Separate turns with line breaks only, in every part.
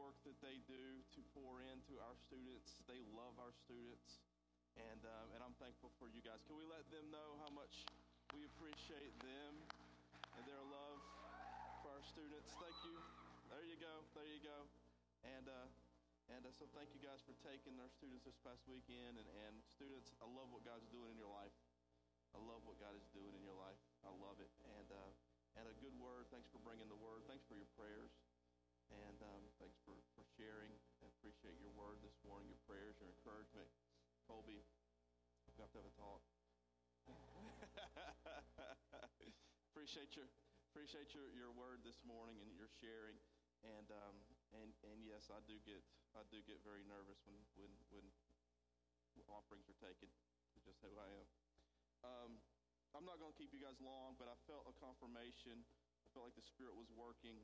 work that they do to pour into our students. They love our students, and um, and I'm thankful for you guys. Can we let them know how much we appreciate them and their love for our students? Thank you. There you go. There you go. And uh, and uh, so thank you guys for taking our students this past weekend. And, and students, I love what God's doing in your life. I love what God is doing in your life. I love it. And uh, and a good word. Thanks for bringing the word. Thanks for your prayers. And um, thanks for, for sharing. I appreciate your word this morning, your prayers, your encouragement. Colby, we have to have a talk. appreciate your appreciate your, your word this morning and your sharing. And um, and and yes, I do get I do get very nervous when when when offerings are taken. It's just who I am. Um, I'm not going to keep you guys long, but I felt a confirmation. I felt like the Spirit was working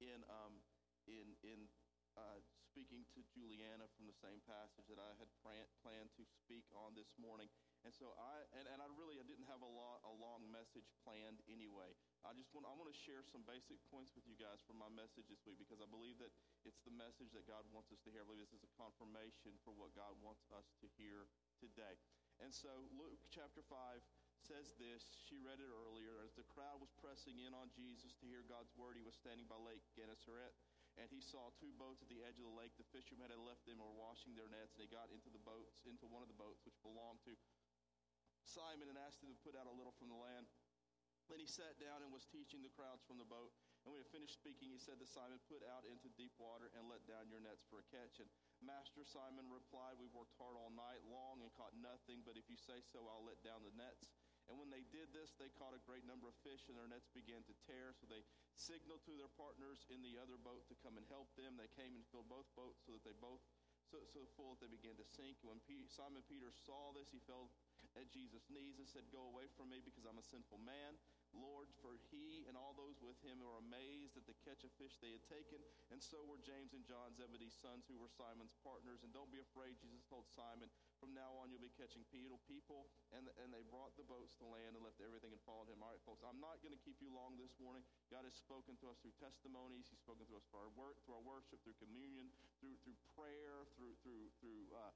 in um, in in uh, speaking to Juliana from the same passage that I had plan- planned to speak on this morning. And so I and, and I really I didn't have a lot a long message planned anyway. I just want I want to share some basic points with you guys from my message this week because I believe that it's the message that God wants us to hear. I believe this is a confirmation for what God wants us to hear today. And so Luke chapter 5 says this. She read it earlier. As the crowd was pressing in on Jesus to hear God's word, he was standing by Lake Gennesaret, and he saw two boats at the edge of the lake. The fishermen had left them and were washing their nets, and he got into the boats, into one of the boats, which belonged to Simon, and asked him to put out a little from the land. Then he sat down and was teaching the crowds from the boat. And when he finished speaking, he said to Simon, Put out into deep water and let down your nets for a catch. And Master Simon replied, We've worked hard all night long and caught nothing, but if you say so, I'll let down the nets. And when they did this, they caught a great number of fish, and their nets began to tear. So they signaled to their partners in the other boat to come and help them. They came and filled both boats so that they both so, so full that they began to sink. And when P- Simon Peter saw this, he fell at Jesus' knees and said, Go away from me because I'm a sinful man. And all those with him were amazed at the catch of fish they had taken, and so were James and John, Zebedee's sons, who were Simon's partners. And don't be afraid, Jesus told Simon, from now on you'll be catching people. And, and they brought the boats to land and left everything and followed him. All right, folks, I'm not going to keep you long this morning. God has spoken to us through testimonies. He's spoken to us through our work, through our worship, through communion, through through prayer, through through through uh,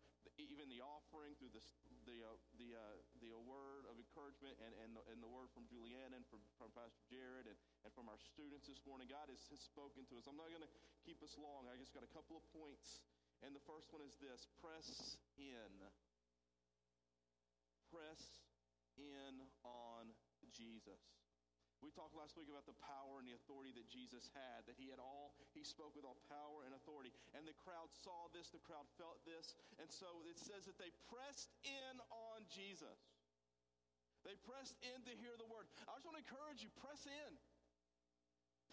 even the offering, through the the uh, the uh, the word of encouragement, and and the, and the word from Juliana and from, from Pastor Jared and, and from our students this morning. God has, has spoken to us. I'm not going to keep us long. I just got a couple of points, and the first one is this: press in. Press in on Jesus. We talked last week about the power and the authority that Jesus had, that he had all, he spoke with all power and authority. And the crowd saw this, the crowd felt this. And so it says that they pressed in on Jesus. They pressed in to hear the word. I just want to encourage you press in.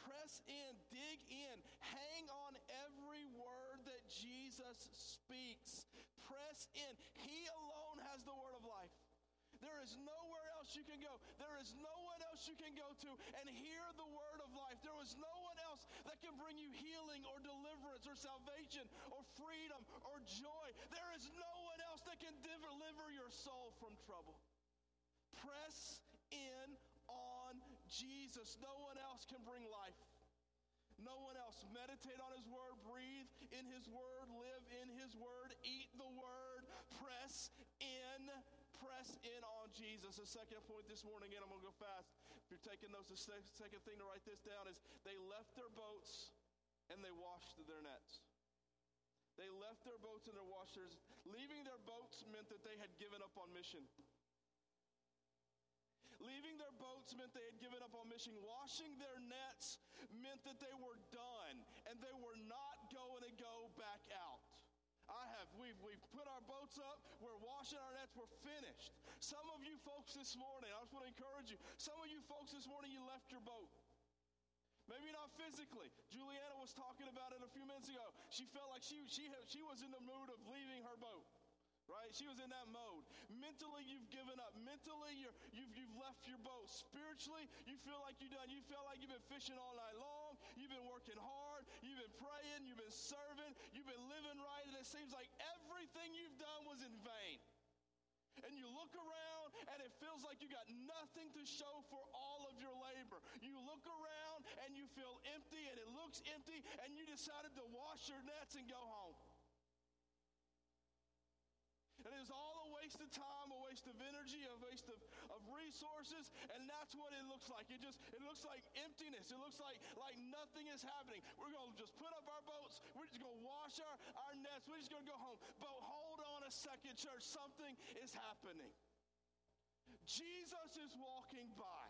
Press in, dig in, hang on every word that Jesus speaks. Press in. He alone has the word of life. There is nowhere else you can go. There is no else you can go to and hear the word of life. There is no one else that can bring you healing or deliverance or salvation or freedom or joy. There is no one else that can deliver your soul from trouble. Press in on Jesus. No one else can bring life. No one else. Meditate on His Word, breathe in His Word, live in His Word, eat the Word, press in press in on Jesus. The second point this morning, and I'm going to go fast. If you're taking notes, the second thing to write this down is they left their boats and they washed their nets. They left their boats and their washers. Leaving their boats meant that they had given up on mission. Leaving their boats meant they had given up on mission. Washing their nets meant that they were done and they were not going to go back out. I have. We've, we've put our boats up. We're washing our nets. We're finished. You folks this morning, I just want to encourage you. Some of you folks this morning, you left your boat. Maybe not physically. Juliana was talking about it a few minutes ago. She felt like she, she, she was in the mood of leaving her boat right? She was in that mode. Mentally, you've given up. Mentally, you're, you've, you've left your boat. Spiritually, you feel like you're done. You feel like you've been fishing all night long. You've been working hard. You've been praying. You've been serving. You've been living right. And it seems like everything you've done was in vain. And you look around and it feels like you got nothing to show for all of your labor. You look around and you feel empty and it looks empty and you decided to wash your nets and go home. And it was all a waste of time, a waste of energy, a waste of, of resources, and that's what it looks like. It just it looks like emptiness. It looks like like nothing is happening. We're gonna just put up our boats, we're just gonna wash our, our nets, we're just gonna go home. But hold on a second, church, something is happening. Jesus is walking by.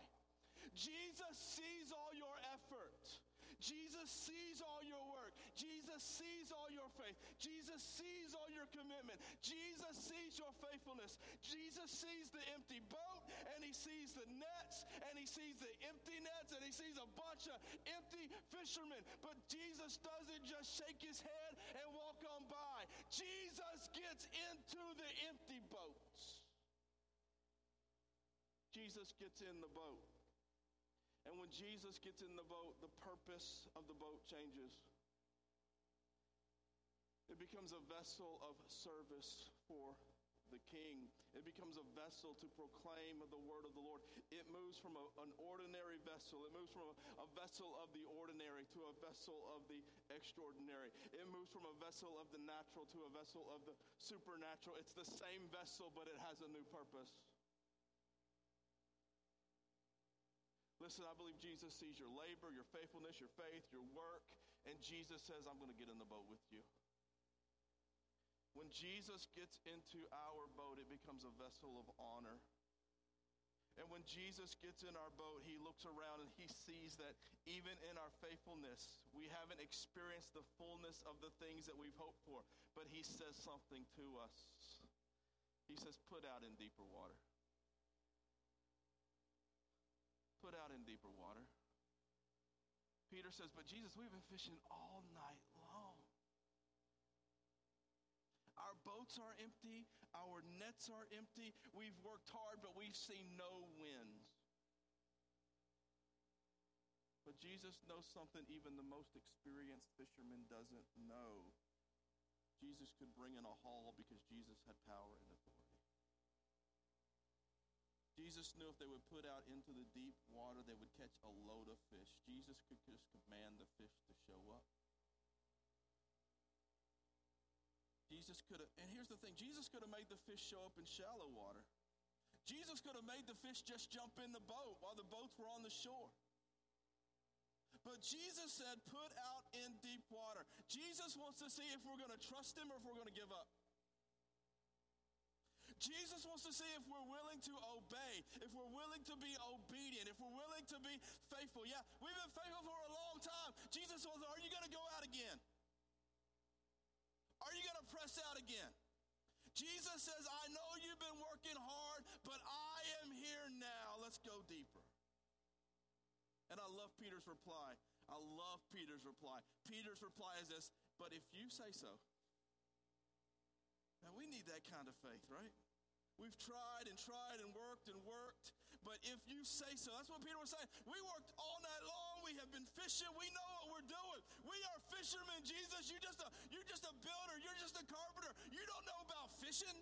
Jesus sees all your effort. Jesus sees all your work. Jesus sees all your faith. Jesus sees all your commitment. Jesus sees your faithfulness. Jesus sees the empty boat and he sees the nets and he sees the empty nets and he sees a bunch of empty fishermen. But Jesus doesn't just shake his head and walk on by. Jesus gets into the empty boats. Jesus gets in the boat. And when Jesus gets in the boat, the purpose of the boat changes. It becomes a vessel of service for the king. It becomes a vessel to proclaim the word of the Lord. It moves from a, an ordinary vessel. It moves from a, a, vessel of the ordinary to a vessel of the extraordinary. It moves from a vessel of the natural to a vessel of the supernatural. It's the same vessel, but it has a new purpose. Listen, I believe Jesus sees your labor, your faithfulness, your faith, your work, and Jesus says, I'm going to get in the boat with you. When Jesus gets into our boat, it becomes a vessel of honor. And when Jesus gets in our boat, he looks around and he sees that even in our faithfulness, we haven't experienced the fullness of the things that we've hoped for. But he says something to us. He says, Put out in deeper water put out in deeper water. Peter says, But Jesus, we've been fishing all night long. Our boats are empty, our nets are empty. We've worked hard, but we've seen no winds. But Jesus knows something even the most experienced fisherman doesn't know. Jesus could bring in a haul because Jesus had power and authority. Jesus knew if they would put out into the deep water, they would catch a load of fish. Jesus could just command the fish to show up. Jesus could have, and here's the thing Jesus could have made the fish show up in shallow water. Jesus could have made the fish just jump in the boat while the boats were on the shore. But Jesus said, put out in deep water. Jesus wants to see if we're going to trust him or if we're going to give up. Jesus wants to see if we're willing to obey, if we're willing to be obedient, if we're willing to be faithful. Yeah, we've been faithful for a long time. Jesus wants, are you going to go out again? Are you going to press out again? Jesus says, I know you've been working hard, but I am here now. Let's go deeper. And I love Peter's reply. I love Peter's reply. Peter's reply is this, but if you say so. Now, we need that kind of faith, right? We've tried and tried and worked and worked, but if you say so, that's what Peter was saying. We worked all night long. We have been fishing. We know what we're doing. We are fishermen, Jesus. You're just a you're just a builder. You're just a carpenter. You don't know about fishing.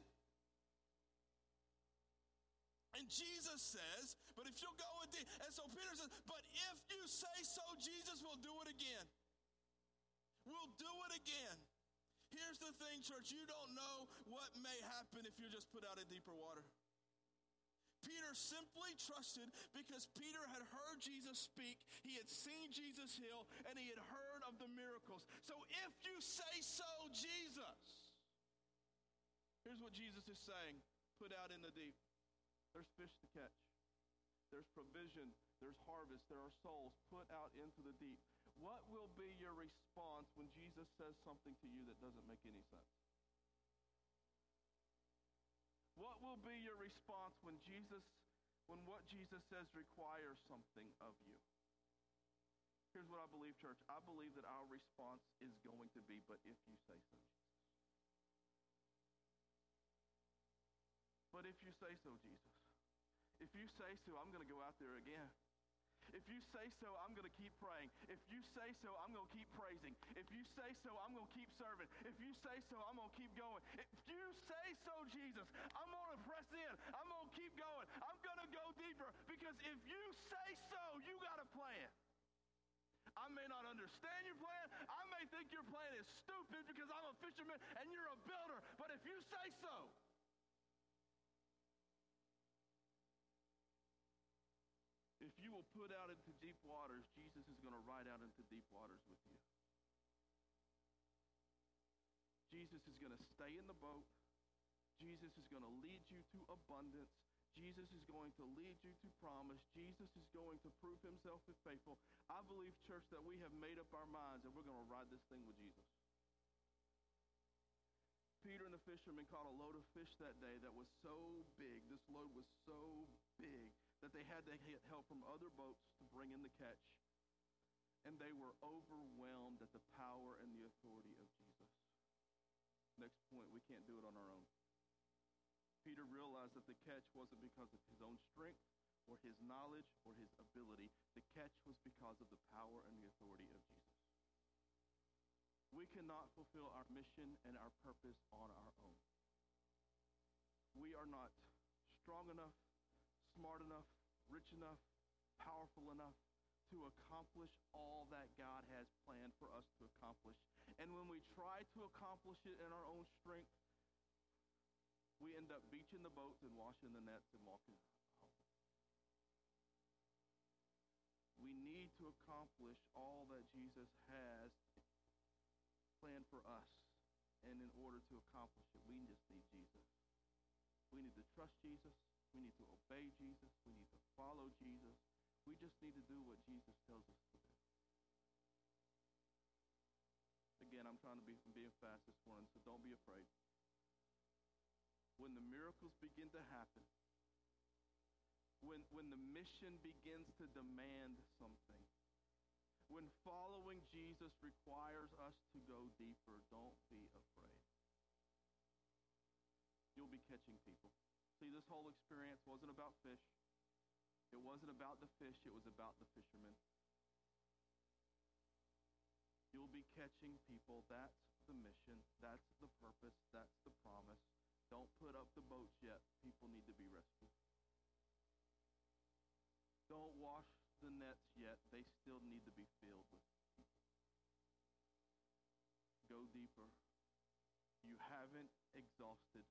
And Jesus says, but if you'll go with the, and so Peter says, but if you say so, Jesus will do it again. We'll do it again. Here's the thing, church you don't know what may happen if you just put out in deeper water. Peter simply trusted because Peter had heard Jesus speak, he had seen Jesus heal, and he had heard of the miracles. So if you say so, Jesus, here's what Jesus is saying put out in the deep. There's fish to catch, there's provision, there's harvest, there are souls. Put out into the deep. What will be your response when Jesus says something to you that doesn't make any sense? What will be your response when Jesus when what Jesus says requires something of you? Here's what I believe, church. I believe that our response is going to be, but if you say so, Jesus. But if you say so, Jesus. If you say so, I'm going to go out there again. If you say so, I'm going to keep praying. If you say so, I'm going to keep praising. If you say so, I'm going to keep serving. If you say so, I'm going to keep going. If you say so, Jesus, I'm going to press in. I'm going to keep going. I'm going to go deeper because if you say so, you got a plan. I may not understand your plan. I may think your plan is stupid because I'm a fisherman and you're a builder. But if you say so, if you will put out into deep waters, Jesus is going to ride out into deep waters with you. Jesus is going to stay in the boat. Jesus is going to lead you to abundance. Jesus is going to lead you to promise. Jesus is going to prove himself faithful. I believe, church, that we have made up our minds that we're going to ride this thing with Jesus. Peter and the fishermen caught a load of fish that day that was so big. This load was so big that they had to get help from other boats to bring in the catch. And they were overwhelmed at the power and the authority of Jesus. Next point, we can't do it on our own. Peter realized that the catch wasn't because of his own strength or his knowledge or his ability. The catch was because of the power and the authority of Jesus. We cannot fulfill our mission and our purpose on our own. We are not strong enough, smart enough, rich enough, powerful enough to accomplish all that God has planned for us to accomplish. And when we try to accomplish it in our own strength, we end up beaching the boats and washing the nets and walking home. We need to accomplish all that Jesus has planned for us. And in order to accomplish it, we just need Jesus. We need to trust Jesus. We need to obey Jesus. We need to follow Jesus. We just need to do what Jesus tells us to do. Again, I'm trying to be being fast this morning, so don't be afraid. When the miracles begin to happen, when, when the mission begins to demand something, when following Jesus requires us to go deeper, don't be afraid. You'll be catching people. See, this whole experience wasn't about fish. It wasn't about the fish, it was about the fishermen. You'll be catching people. That's the mission. That's the purpose. That's the promise. Don't put up the boats yet. People need to be rescued. Don't wash the nets yet. They still need to be filled with people. Go deeper. You haven't exhausted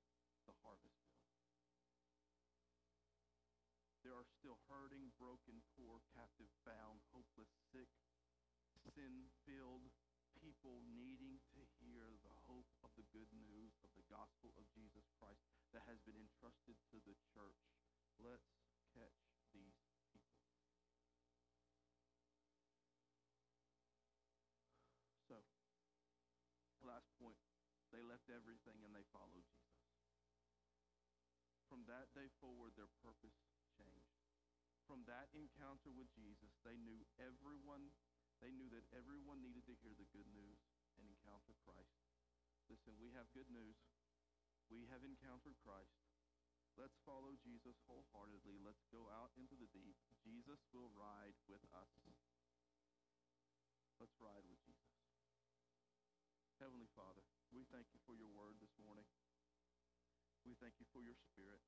still hurting, broken, poor, captive, bound, hopeless, sick, sin filled people needing to hear the hope of the good news of the gospel of Jesus Christ that has been entrusted to the church. Let's catch these people. So, last point they left everything and they followed Jesus. From that day forward, their purpose that encounter with Jesus, they knew everyone they knew that everyone needed to hear the good news and encounter Christ. Listen, we have good news. We have encountered Christ. Let's follow Jesus wholeheartedly. Let's go out into the deep. Jesus will ride with us. Let's ride with Jesus. Heavenly Father, we thank you for your word this morning. We thank you for your spirit.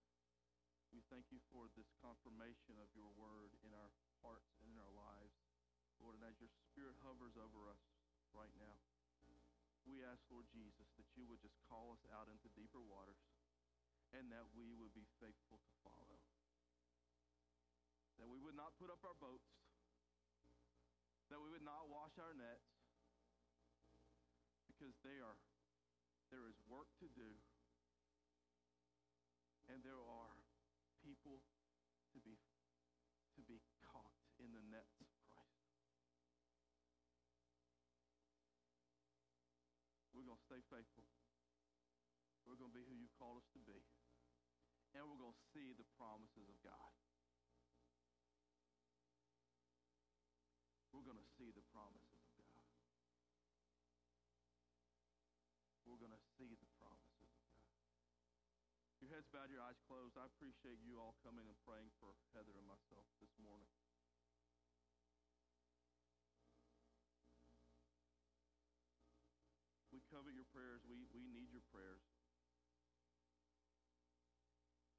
We thank you for this confirmation of your word in our hearts and in our lives. Lord, and as your spirit hovers over us right now, we ask, Lord Jesus, that you would just call us out into deeper waters and that we would be faithful to follow. That we would not put up our boats, that we would not wash our nets, because they are, there is work to do, and there are going to stay faithful. We're going to be who you've called us to be. And we're going to see the promises of God. We're going to see the promises of God. We're going to see the promises of God. Your heads bowed, your eyes closed. I appreciate you all coming and praying for Heather and myself this morning. Covet your prayers. We, we need your prayers.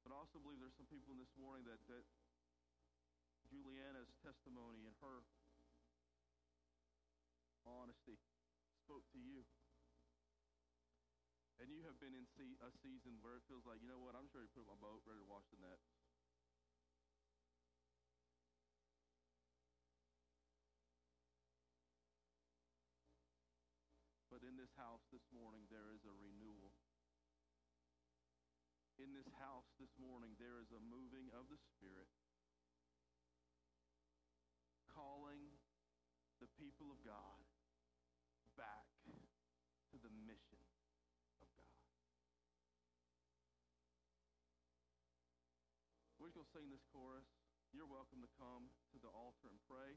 But I also believe there's some people in this morning that, that Juliana's testimony and her honesty spoke to you. And you have been in a season where it feels like, you know what, I'm just ready to put my boat, ready to wash the net. This house this morning, there is a renewal. In this house this morning, there is a moving of the Spirit calling the people of God back to the mission of God. We're going to sing this chorus. You're welcome to come to the altar and pray.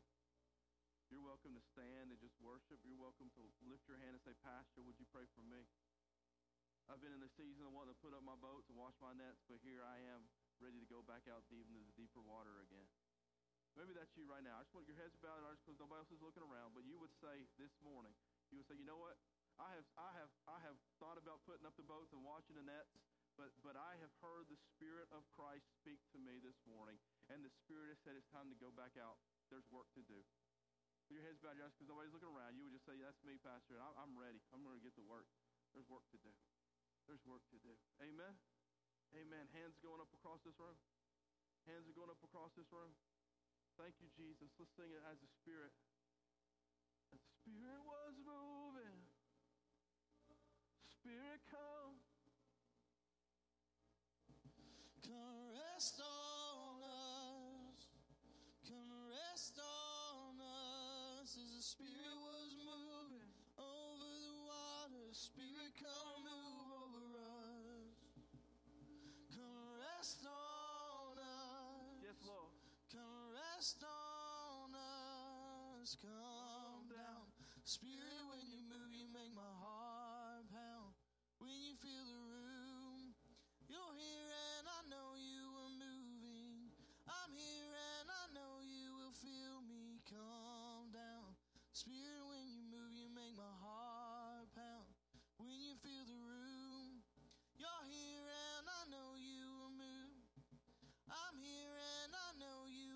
You're welcome to stand and just worship. You're welcome to lift your hand and say, Pastor, would you pray for me? I've been in the season of wanting to put up my boats and wash my nets, but here I am ready to go back out deep into the deeper water again. Maybe that's you right now. I just want your heads bowed just because nobody else is looking around, but you would say this morning, you would say, you know what? I have, I have, I have thought about putting up the boats and washing the nets, but, but I have heard the Spirit of Christ speak to me this morning, and the Spirit has said it's time to go back out. There's work to do your heads bowed just because nobody's looking around, you would just say, That's me, Pastor, and I'm ready. I'm going to get to work. There's work to do. There's work to do. Amen. Amen. Hands going up across this room. Hands are going up across this room. Thank you, Jesus. Let's sing it as the Spirit. As the Spirit was moving. Spirit come.
Come rest on house as the Spirit was moving over the water. Spirit, come move over us. Come rest on us.
Yes, Lord.
Come rest on us. Come down. Spirit, when you move, you make my heart pound. When you feel the room, you're here and I know you are moving. I'm here and I know you will feel me come. Spirit, when you move, you make my heart pound. When you fill the room, you're here and I know you will move. I'm here and I know you